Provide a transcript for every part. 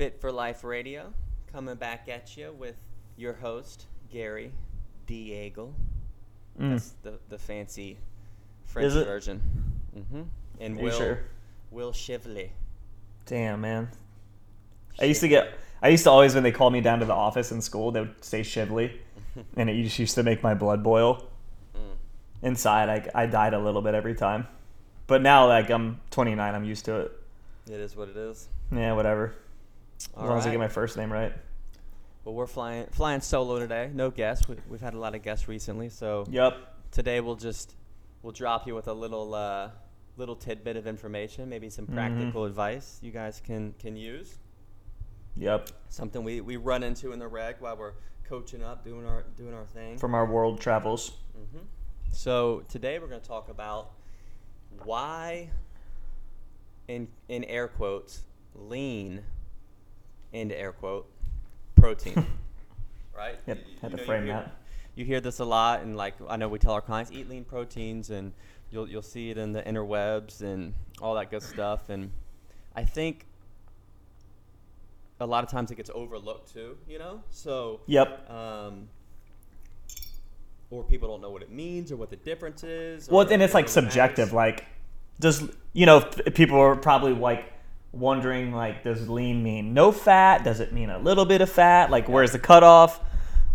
Fit for Life Radio, coming back at you with your host, Gary Deagle. Mm. That's the, the fancy French it? version. hmm And Are Will, sure? Will Chivley. Damn, man. I used to get. I used to always when they called me down to the office in school, they would say Shively, and it just used to make my blood boil Mm. inside. I I died a little bit every time, but now like I'm 29, I'm used to it. It is what it is. Yeah, whatever. As All long as I get my first name right. Well, we're flying flying solo today. No guests. We, we've had a lot of guests recently, so Yep. today we'll just we'll drop you with a little uh, little tidbit of information, maybe some Mhm. practical advice you guys can can use. Yep. Something we, we run into in the reg while we're coaching up, doing our doing our thing. From our world travels. hmm So today we're going to talk about why, in in air quotes, lean, into air quote, protein. right? Yep, Y- y- had you to you frame hear- that. You hear this a lot, and like I know we tell our clients, eat lean proteins, and you'll you'll see it in the interwebs and all that good stuff. And I think a lot of times it gets overlooked too. You know, so Yep. um, or people don't know what it means or what the difference is. Well, and it's like subjective. matters. Like, does you know people are probably like wondering like, does lean mean no fat? Does it mean a little bit of fat? Like, where's the cutoff?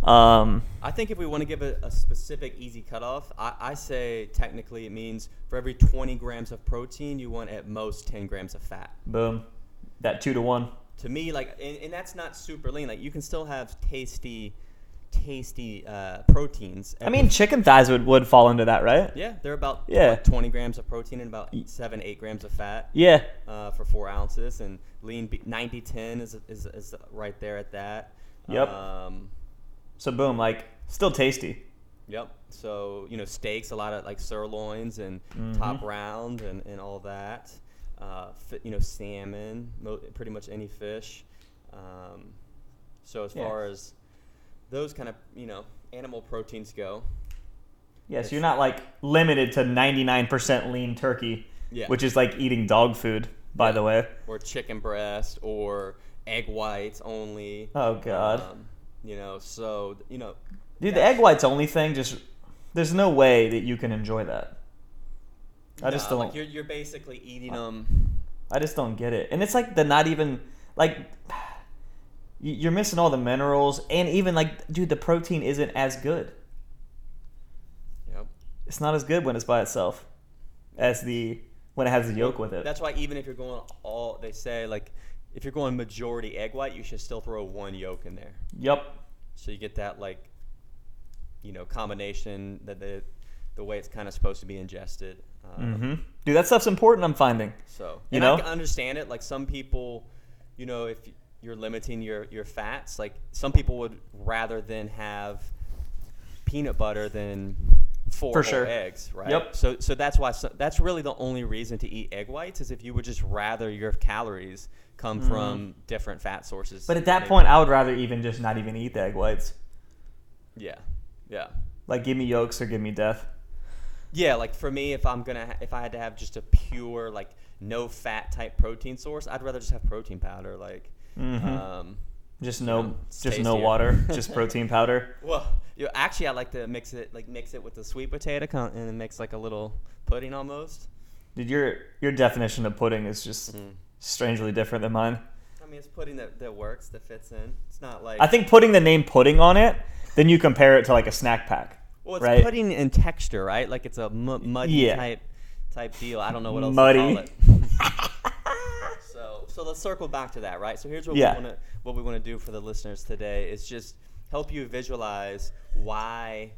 Um, I think if we want to give it a specific easy cutoff, I, I say technically it means for every 20 grams of protein, you want at most 10 grams of fat. boom, that two to one. To me, like, and, and that's not super lean. Like, you can still have tasty, tasty uh, proteins. I mean, chicken thighs would, would fall into that, right? yeah, they're about Yeah. what, 20 grams of protein and about seven, eight grams of fat. Yeah. uh, for four ounces, and lean 90 10 is, is, is right there at that. Yep. Um, So boom, like still tasty. yep. So, you know, steaks, a lot of like sirloins and Mm-hmm. top round and, and all that. Uh, you know, salmon, mo- pretty much any fish. Um, so, as Yeah. far as those kind of, you know, animal proteins go, Yeah, so you're not like limited to 99% lean turkey, Yeah. which is like eating dog food, by the way. or chicken breast or egg whites only. Oh god. Um, you know, so, you know, Dude, the egg whites only thing just there's no way that you can enjoy that. I just don't Like you're, you're basically eating them. I just don't get it. And it's like the not even like you're missing all the minerals and even like dude the protein isn't as good. Yep. It's not as good when it's by itself as the when it has the yolk with it. That's why even if you're going all, they say like, if you're going majority egg white, you should still throw one yolk in there, Yep. so you get that like, you know, combination that the the way it's kind of supposed to be ingested. Um, Mhm. Dude, that stuff's important I'm finding. So You know? I can understand it. Like some people, you know, if you're limiting your your fats, like some people would rather than have peanut butter than four For sure. eggs, right? Yep. So so that's why so, that's really the only reason to eat egg whites is if you would just rather your calories come from different fat sources. Mm-hmm. But at that point I would rather even just not even eat the egg whites. yeah, yeah. Like give me yolks or give me death. Yeah, like for me, if I'm gonna, if I had to have just a pure like no fat type protein source, I'd rather just have protein powder. Like, Mhm. um, Just no just no water, just protein powder. well, you actually, I like to mix it, like mix it with the sweet potato con- and it makes like a little pudding almost. Dude, your your definition of pudding is just Mm. strangely different than mine. I mean, it's pudding that, that works, that fits in. It's not like I think putting the name pudding on it, then you compare it to like a snack pack. well, it's right? pudding in texture, right? Like it's a muddy Yeah. type type deal. I don't know what else Muddy. to call it. so let's circle back to that, right? So here's what Yeah. we want to what we want to do for the listeners today is just help you visualize why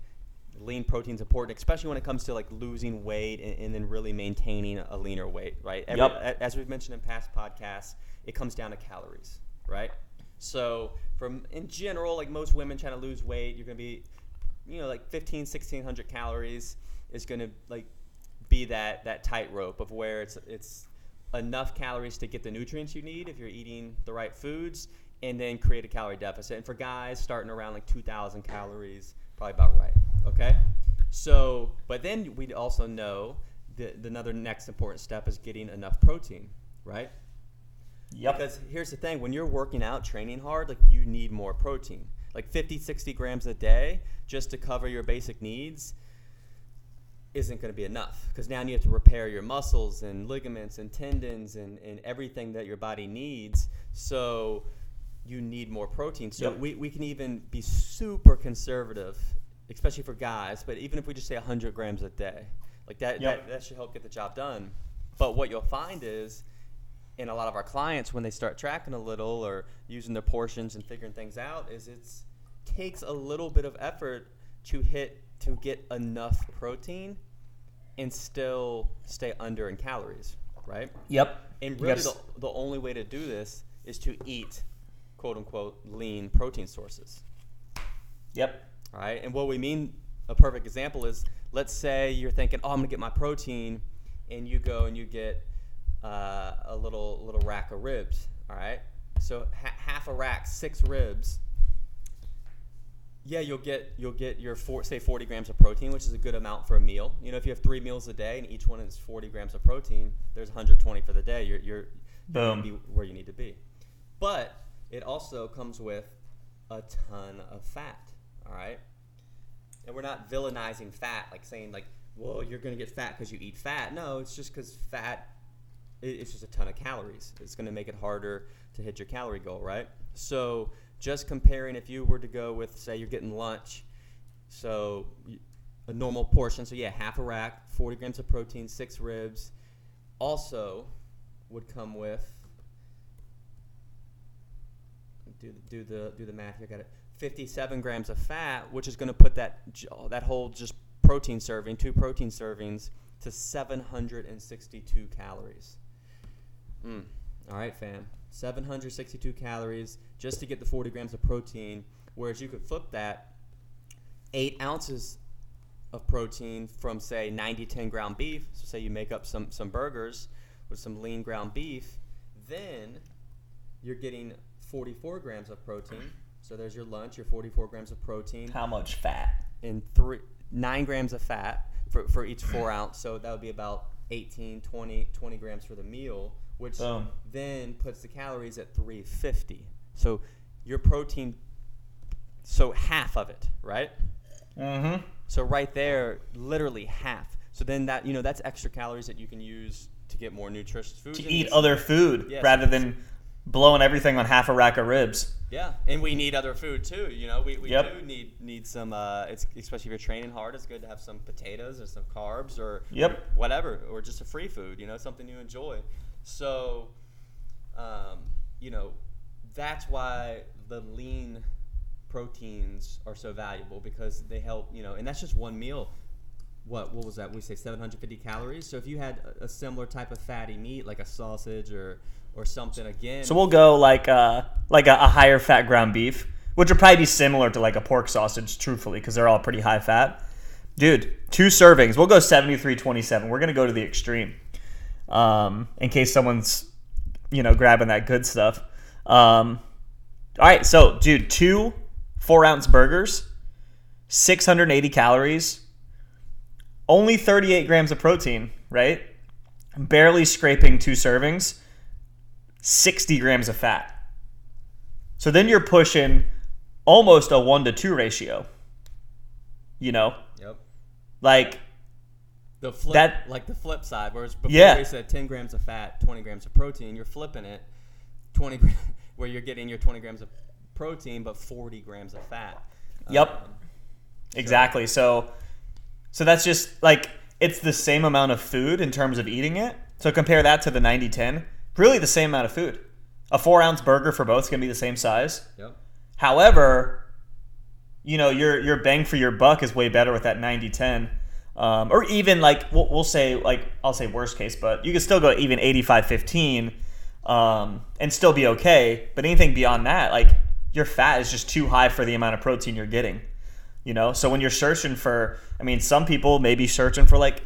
lean protein is important, especially when it comes to like losing weight and, and then really maintaining a leaner weight, right? Every, Yep. a- As we've mentioned in past podcasts, it comes down to calories, right? So from in general, like most women trying to lose weight, you're gonna be, you know, like 15, 1600 calories is gonna like be that that tightrope of where it's it's enough calories to get the nutrients you need if you're eating the right foods, and then create a calorie deficit. And for guys, starting around like 2,000 calories, probably about right. Okay. So, but then we also know that the another next important step is getting enough protein, right? Yep. Because here's the thing when you're working out, training hard, like you need more protein. Like 50, 60 grams a day just to cover your basic needs isn't going to be enough because now you have to repair your muscles and ligaments and tendons and, and everything that your body needs. So you need more protein. So Yep. we, we can even be super conservative, especially for guys, but even if we just say 100 grams a day, like that, Yep. that, that should help get the job done. But what you'll find is, in a lot of our clients, when they start tracking a little or using their portions and figuring things out, is it takes a little bit of effort to hit to get enough protein and still stay under in calories, right? Yep. And really, the, the only way to do this is to eat, quote unquote, lean protein sources. Yep. All right. And what we mean, a perfect example is let's say you're thinking, oh, I'm going to get my protein, and you go and you get uh, a little little rack of ribs. All right. So ha- half a rack, six ribs. Yeah, you'll get you'll get your four, say 40 grams of protein, which is a good amount for a meal. You know, if you have three meals a day and each one is 40 grams of protein, there's 120 for the day. You're you're, Boom. be where you need to be. But it also comes with a ton of fat. All right. And we're not villainizing fat, like saying like, "Well, you're gonna get fat because you eat fat." No, it's just because fat, it's just a ton of calories. It's gonna make it harder to hit your calorie goal, right? So just comparing, if you were to go with, say, you're getting lunch, so a normal portion, so yeah, half a rack, 40 grams of protein, six ribs, also would come with do the, do the do the math here. Got it. 57 grams of fat, which is going to put that that whole just protein serving, two protein servings, to 762 calories. Mm. All right, fam. 762 calories just to get the 40 grams of protein. Whereas you could flip that, eight ounces of protein from say 90 10 ground beef. So say you make up some some burgers with some lean ground beef, then you're getting 44 grams of protein. So there's your lunch, your 44 grams of protein, How much fat? In three nine grams of fat for, for each four ounce. So that would be about 18, 20, 20 grams for the meal, which Boom. then puts the calories at 350. So your protein, so half of it, right? Mm-hmm. So right there, literally half. So then that you know that's extra calories that you can use to get more nutritious food. To eat other food Yes. rather than blowing everything on half a rack of ribs. Yeah, and we need other food too. You know, we, we Yep. do need need some. Uh, it's especially if you're training hard. It's good to have some potatoes or some carbs or Yep. whatever, or just a free food. You know, something you enjoy. So, um, you know, that's why the lean proteins are so valuable because they help. You know, and that's just one meal. What what was that? We say 750 calories. So if you had a, a similar type of fatty meat like a sausage or or something again. So we'll go like uh like a, a higher fat ground beef, which would probably be similar to like a pork sausage, truthfully, because they're all pretty high fat. Dude, two servings. We'll go 73-27. We're gonna go to the extreme. Um, in case someone's, you know, grabbing that good stuff. Um, all right, so dude, two four ounce burgers, 680 calories, only 38 grams of protein, right? Barely scraping two servings. 60 grams of fat. So then you're pushing almost a 1 to 2 ratio. You know? Yep. Like The flip, That- like the flip side, whereas before Yeah. we said 10 grams of fat, 20 grams of protein, you're flipping it 20 gra- where you're getting your 20 grams of protein but 40 grams of fat. Yep. Um, exactly. So so that's just like it's the same amount of food in terms of eating it. So compare that to the 90-10. Really the same amount of food. A 4 ounce burger for both is going to be the same size. yep. However, you know, your your bang for your buck is way better with that 90-10. Um, or even like we'll, we'll say like I'll say worst case, but you can still go even 85-15 um, and still be okay. But anything beyond that, like your fat is just too high for the amount of protein you're getting. You know, so when you're searching for, I mean, some people may be searching for like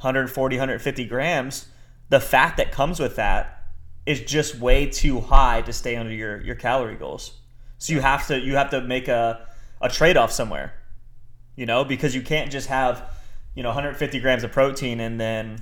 140, 150 grams, the fat that comes with that is just way too high to stay under your, your calorie goals. So you have to you have to make a, a trade off somewhere. You know, because you can't just have, you know, 150 grams of protein and then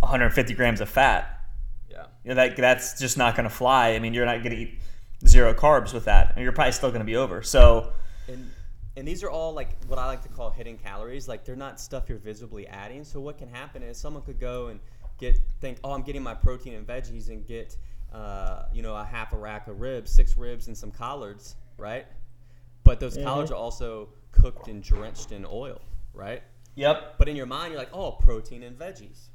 150 grams of fat. Yeah. You know, that that's just not going to fly. I mean, you're not going to eat zero carbs with that, and you're probably still going to be over. So, And and these are all like what I like to call hidden calories. Like they're not stuff you're visibly adding. So what can happen is someone could go and get think, oh, I'm getting my protein and veggies and get uh, you know a half a rack of ribs, six ribs, and some collards, right? But those collards are also cooked and drenched in oil, right? Yep, But in your mind, you're like, oh, protein and veggies,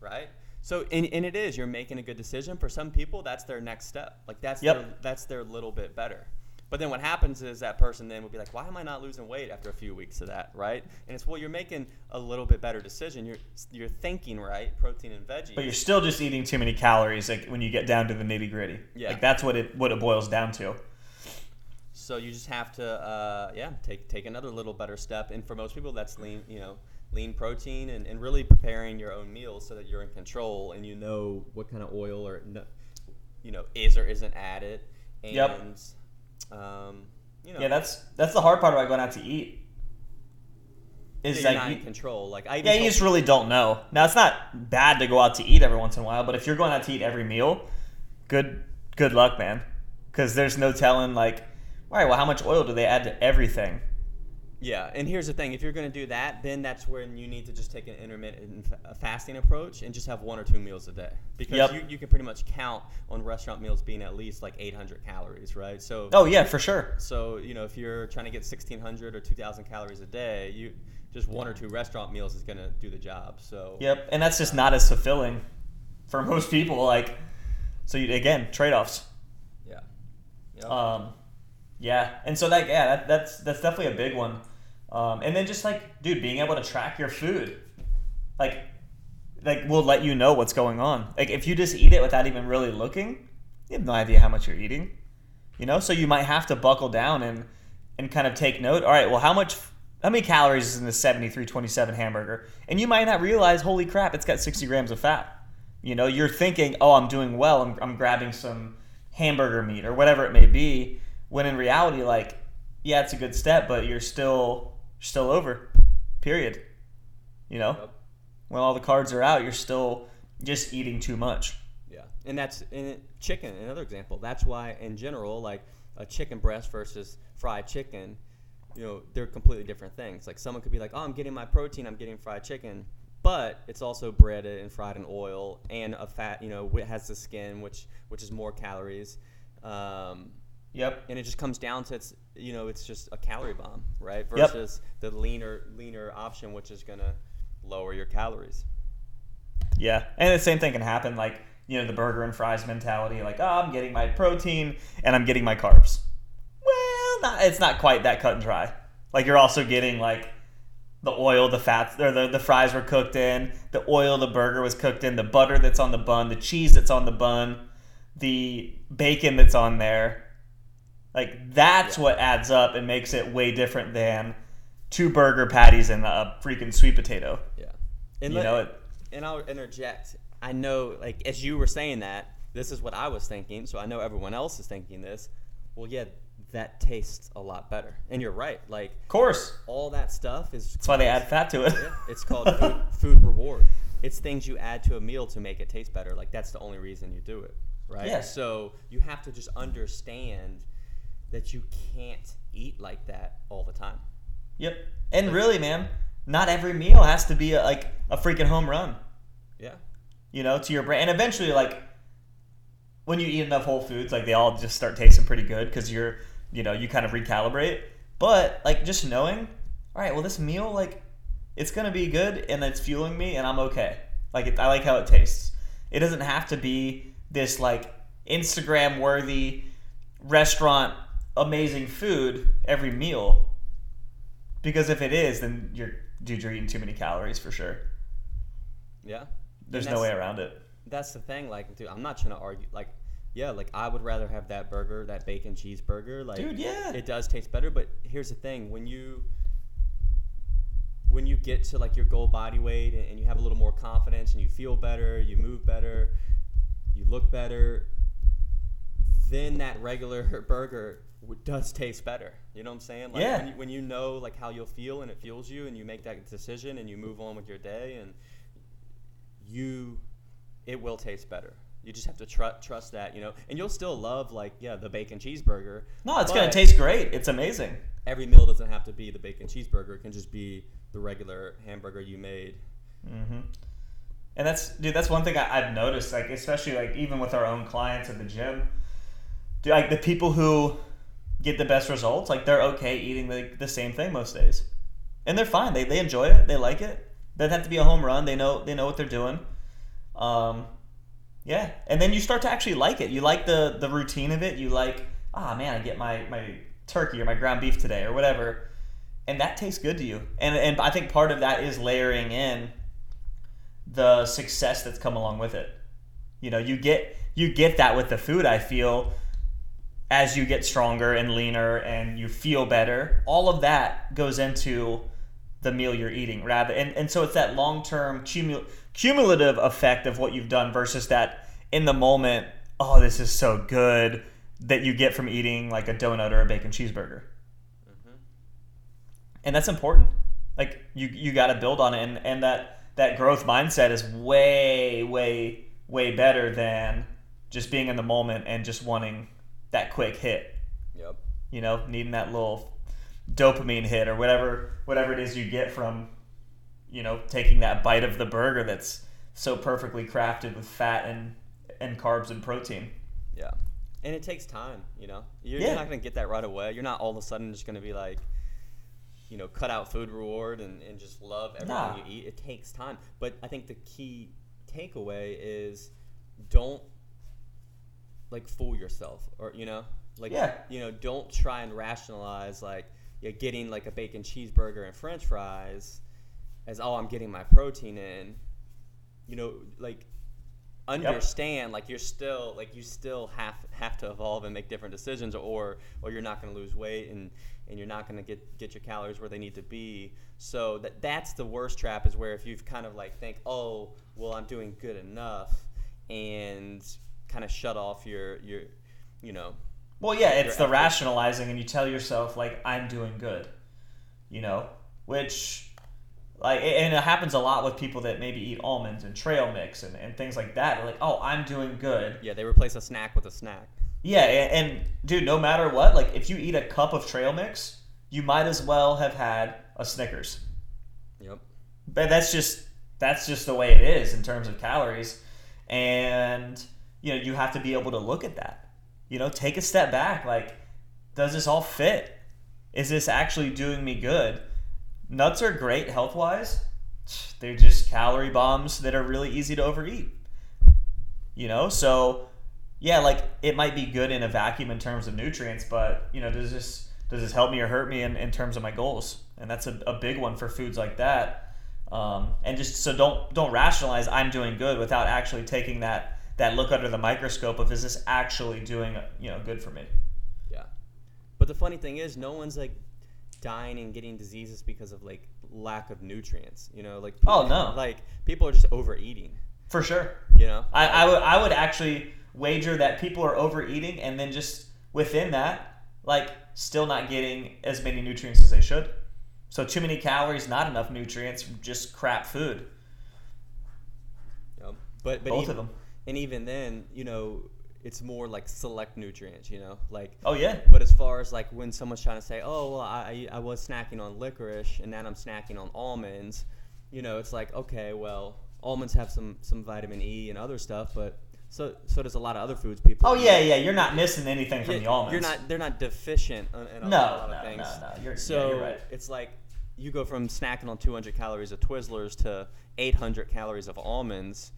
right? So, and, and it is. You're making a good decision. For some people, that's their next step. Like that's Yep. their that's their little bit better. But then what happens is that person then will be like, why am I not losing weight after a few weeks of that, right? And it's well, you're making a little bit better decision. You're you're thinking right, protein and veggies. but you're still just eating too many calories. Like when you get down to the nitty gritty. Yeah. like that's what it what it boils down to. So you just have to, uh, yeah, take take another little better step. And for most people, that's lean, you know, lean protein and, and really preparing your own meals so that you're in control and you know what kind of oil or you know is or isn't added. And Yep. um, you know, Yeah, that's that's the hard part about going out to eat. yeah, Is you're like not you- in control. Like I Yeah, you just really don't know. Now it's not bad to go out to eat every once in a while, but if you're going out to eat every meal, good good luck, man. Because there's no telling. Like, all right, well, how much oil do they add to everything? Yeah, and here's the thing: if you're going to do that, then that's when you need to just take an intermittent fasting approach and just have one or two meals a day, because Yep. you, you can pretty much count on restaurant meals being at least like 800 calories, right? So, Oh yeah, for sure. so you know, if you're trying to get 1,600 or 2,000 calories a day, you just one or two restaurant meals is going to do the job. So, Yep, and that's just not as fulfilling for most people. Like, so you, again, trade offs. yeah, Yep. Um, yeah, and so that yeah, that, that's that's definitely a big one. Um, and then just like, dude, being able to track your food, like, like will let you know what's going on. Like, if you just eat it without even really looking, you have no idea how much you're eating. You know, so you might have to buckle down and and kind of take note. All right, well, how much, how many calories is in the seventy three twenty seven hamburger? And you might not realize, holy crap, it's got sixty grams of fat. You know, you're thinking, oh, I'm doing well. I'm, I'm grabbing some hamburger meat or whatever it may be. When in reality, like, yeah, it's a good step, but you're still still over. Period. You know, Yep. when all the cards are out, you're still just eating too much. Yeah, and that's and chicken. Another example. That's why, in general, like a chicken breast versus fried chicken, you know, they're completely different things. Like someone could be like, "Oh, I'm getting my protein. I'm getting fried chicken," but it's also breaded and fried in oil and a fat. You know, it has the skin, which which is more calories. Um, Yep. and it just comes down to it's you know it's just a calorie bomb, right? Yep. Versus the leaner leaner option, which is gonna lower your calories. Yeah, and the same thing can happen, like you know, the burger and fries mentality, like, oh, I'm getting my protein and I'm getting my carbs. Well, not, it's not quite that cut and dry. Like you're also getting like the oil, the fats, or the the fries were cooked in, the oil the burger was cooked in, the butter that's on the bun, the cheese that's on the bun, the bacon that's on there. Like that's Yeah. what adds up and makes it way different than two burger patties and a freaking sweet potato. Yeah, and You let- know it. and I'll interject. I know, like as you were saying that, this is what I was thinking. So I know everyone else is thinking this. Well, yeah, that tastes a lot better, and you're right. Like Of course. all that stuff is. That's why they add fat to it. Yeah, it's called food, food reward. It's things you add to a meal to make it taste better. Like that's the only reason you do it, right? Yeah. So you have to just understand that you can't eat like that all the time. Yep. And really, man, not every meal has to be a, like a freaking home run. Yeah. You know, to your brain. And eventually, like when you eat enough whole foods, like they all just start tasting pretty good because you're, you know, you kind of recalibrate. But like just knowing, all right, well, this meal, like, it's gonna be good and it's fueling me, and I'm okay. Like, it, I like how it tastes. It doesn't have to be this like Instagram worthy restaurant amazing food every meal because if it is then you're dude you're eating too many calories for sure Yeah. there's no way around it that's the thing. Like, dude, I'm not trying to argue. Like, yeah, like I would rather have that burger, that bacon cheeseburger. Like, Dude, yeah. it does taste better. But here's the thing: when you when you get to like your goal body weight and, and you have a little more confidence and you feel better, you move better, you look better, then that regular burger does taste better. You know what I'm saying? Like Yeah. When you, when you know like how you'll feel and it fuels you, and you make that decision and you move on with your day, and you, it will taste better. You just have to tr- trust that, you know, and you'll still love like yeah the bacon cheeseburger. No, it's gonna taste great. It's amazing. Every meal doesn't have to be the bacon cheeseburger. It can just be the regular hamburger you made. hmm And that's dude. That's one thing I, I've noticed. Like especially like even with our own clients at the gym, dude, like the people who get the best results, like they're okay eating the, the same thing most days, and they're fine. They, they enjoy it. They like it. Doesn't have to be a home run. They know they know what they're doing. Um, yeah, and then you start to actually like it. You like the the routine of it. You like, ah man, I get my my turkey or my ground beef today or whatever, and that tastes good to you. And and I think part of that is layering in the success that's come along with it. You know, you get you get that with the food. I feel as you get stronger and leaner and you feel better. All of that goes into the meal you're eating rather and, and so it's that long-term cumul- cumulative effect of what you've done versus that in the moment oh this is so good that you get from eating like a donut or a bacon cheeseburger Mm-hmm. and that's important like you you got to build on it and, and that that growth mindset is way way way better than just being in the moment and just wanting that quick hit Yep. you know, needing that little dopamine hit or whatever whatever it is you get from you know, taking that bite of the burger that's so perfectly crafted with fat and and carbs and protein. Yeah. And it takes time, you know. You're, Yeah. you're not going to get that right away. You're not all of a sudden just going to be like, you know, cut out food reward and, and just love everything Nah. you eat. It takes time. But I think the key takeaway is don't like fool yourself or, you know, like, Yeah. you know, don't try and rationalize like you're getting like a bacon cheeseburger and french fries as, oh, I'm getting my protein in. You know, like understand like you're still like you still have have to evolve and make different decisions or or you're not going to lose weight and and you're not going to get get your calories where they need to be so that that's the worst trap is where if you've kind of like think oh well I'm doing good enough and kind of shut off your your you know Well, yeah, it's the effort. rationalizing and you tell yourself like I'm doing good. You know, which like and it happens a lot with people that maybe eat almonds and trail mix and, and things like that. They're like, "Oh, I'm doing good." yeah they replace a snack with a snack Yeah, and, and dude, no matter what, like if you eat a cup of trail mix, you might as well have had a Snickers. yep But that's just that's just the way it is in terms of calories, and you know you have to be able to look at that. You know, take a step back. Like, does this all fit? Is this actually doing me good? Nuts are great health wise. They're just calorie bombs that are really easy to overeat. You know, so yeah, like it might be good in a vacuum in terms of nutrients, but you know, does this does this help me or hurt me in, in terms of my goals? And that's a, a big one for foods like that. Um, and just so don't don't rationalize I'm doing good without actually taking that that look under the microscope of is this actually doing you know good for me? Yeah. But the funny thing is, no one's like dying and getting diseases because of like lack of nutrients. You know, like Oh, no. like people are just overeating. For sure. You know, I, I would I would actually wager that people are overeating and then just within that, like still not getting as many nutrients as they should. So too many calories, not enough nutrients, just crap food. know, but but Both even, of them. And even then, you know, it's more like select nutrients. You know, like. Oh yeah. But as far as like when someone's trying to say, "Oh, well, I, I was snacking on licorice and now I'm snacking on almonds," you know, it's like, okay, well, almonds have some some vitamin E and other stuff, but so so does a lot of other foods people. Oh yeah, yeah. You're not missing anything from Yeah, the almonds. You're not. They're not deficient in, in a No, lot no, of things. no, no. You're, so yeah, you're right. it's like you go from snacking on 200 calories of Twizzlers to 800 calories of almonds.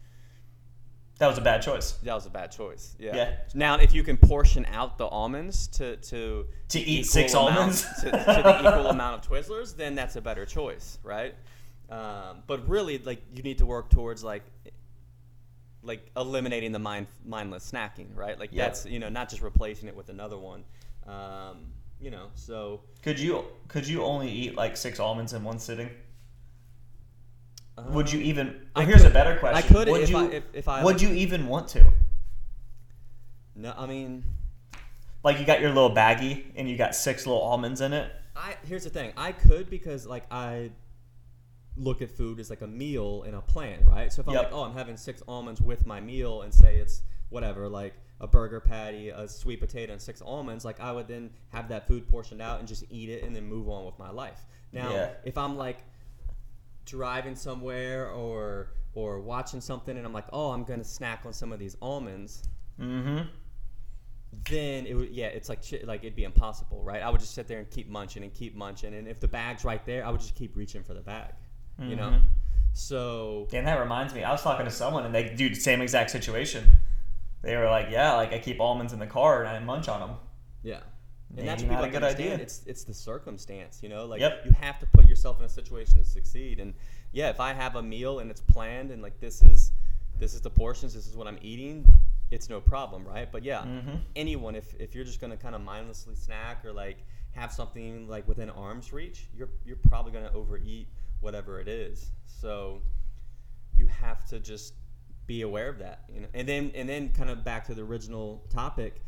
That was a bad choice. That was a bad choice. Yeah. Yeah. Now, if you can portion out the almonds to to To eat six amount- almonds? to, to the equal amount of Twizzlers, then that's a better choice, right? Um, but really, like you need to work towards like like eliminating the mind mindless snacking, right? Like Yeah. that's you know not just replacing it with another one. Um, you know, so Could you could you only eat like six almonds in one sitting? Uh-huh. would you even? I here's a could- better I question. could would if you, I- if- if I, would you even want to? No, I mean, Like you got your little baggie and you got six little almonds in it. I here's the thing. I could because like I look at food as like a meal in a plan, right? So if I'm Yep. like, oh, I'm having six almonds with my meal, and say it's whatever, like a burger patty, a sweet potato, and six almonds, like I would then have that food portioned out and just eat it and then move on with my life. Now, Yeah. if I'm like driving somewhere or or watching something and I'm like, oh, I'm gonna snack on some of these almonds, Mm-hmm. then it would yeah it's like like it'd be impossible right i would just sit there and keep munching and keep munching and if the bag's right there i would just keep reaching for the bag you know Mhm. so And that reminds me, I was talking to someone and they do the same exact situation. They were like, "Yeah, like I keep almonds in the car and I munch on them." yeah and that's not a good idea. It's it's the circumstance, you know. Like Yep. you have to put yourself in a situation to succeed. And yeah, if I have a meal and it's planned and like this is this is the portions, this is what I'm eating, it's no problem, right? But yeah, Mhm. anyone if if you're just gonna kind of mindlessly snack or like have something like within arm's reach, you're you're probably gonna overeat whatever it is. So you have to just be aware of that, you know. And then and then kind of back to the original topic,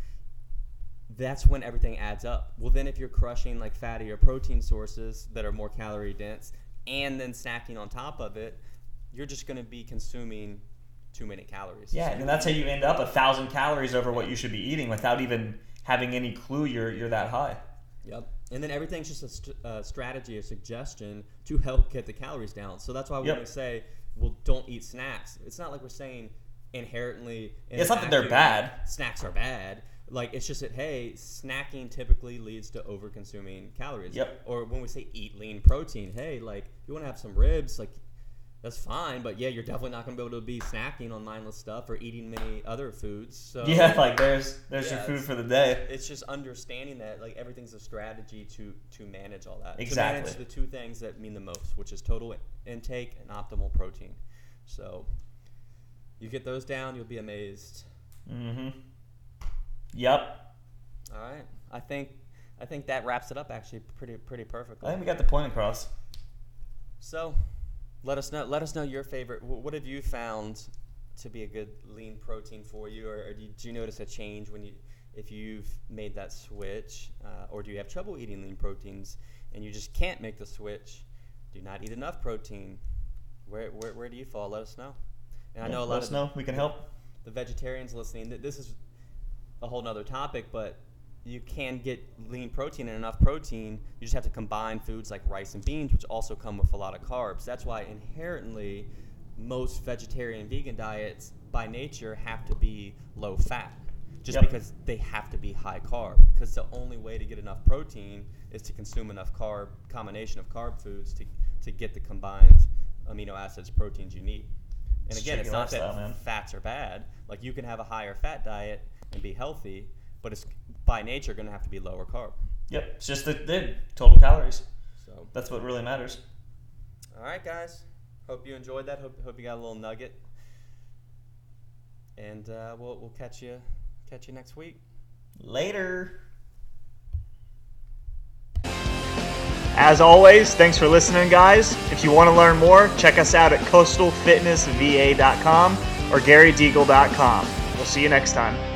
that's when everything adds up. Well, then if you're crushing like fatty or protein sources that are more calorie dense and then snacking on top of it, you're just going to be consuming too many calories. Yeah, and that's how you end up a thousand calories over what you should be eating without even having any clue you're you're that high. Yep. And then everything's just a st- uh, strategy, a suggestion to help get the calories down. So that's why when Yep. we say, well, don't eat snacks, it's not like we're saying inherently. in It's not that they're bad. Snacks are bad. Like it's just that hey, snacking typically leads to over consuming calories. Yep. Or when we say eat lean protein, hey, like you want to have some ribs, like that's fine. But yeah, you're definitely not going to be able to be snacking on mindless stuff or eating many other foods. So Yeah, like there's there's Yeah, your food for the day. it's just understanding that like everything's a strategy to to manage all that. Exactly. To manage the two things that mean the most, which is total intake and optimal protein. So you get those down, you'll be amazed. Mm-hmm. Yep. All right. I think I think that wraps it up actually pretty pretty perfectly. I think we got the point across. So let us know let us know your favorite what have you found to be a good lean protein for you or, or did you notice a change when you if you've made that switch uh, or do you have trouble eating lean proteins and you just can't make the switch do not eat enough protein where, where, where do you fall let us know and i Yeah, know a let us of know. We can help. the vegetarians listening, this is a whole nother topic, but you can get lean protein and enough protein. You just have to combine foods like rice and beans, which also come with a lot of carbs. That's why inherently most vegetarian and vegan diets by nature have to be low fat. Just Yep. because they have to be high carb. Because the only way to get enough protein is to consume enough carb, combination of carb foods to, to get the combined amino acids, proteins you need. And It's again, it's not that man. fats are bad. Like you can have a higher fat diet and be healthy, but it's by nature going to have to be lower carb. Yep. It's just the, the total calories. So, That's what really matters. all right, guys. Hope you enjoyed that. Hope, hope you got a little nugget. And uh, we'll we'll catch you catch you next week. Later. As always, thanks for listening, guys. If you want to learn more, check us out at coastalfitnessva.com or garydeagle.com. We'll see you next time.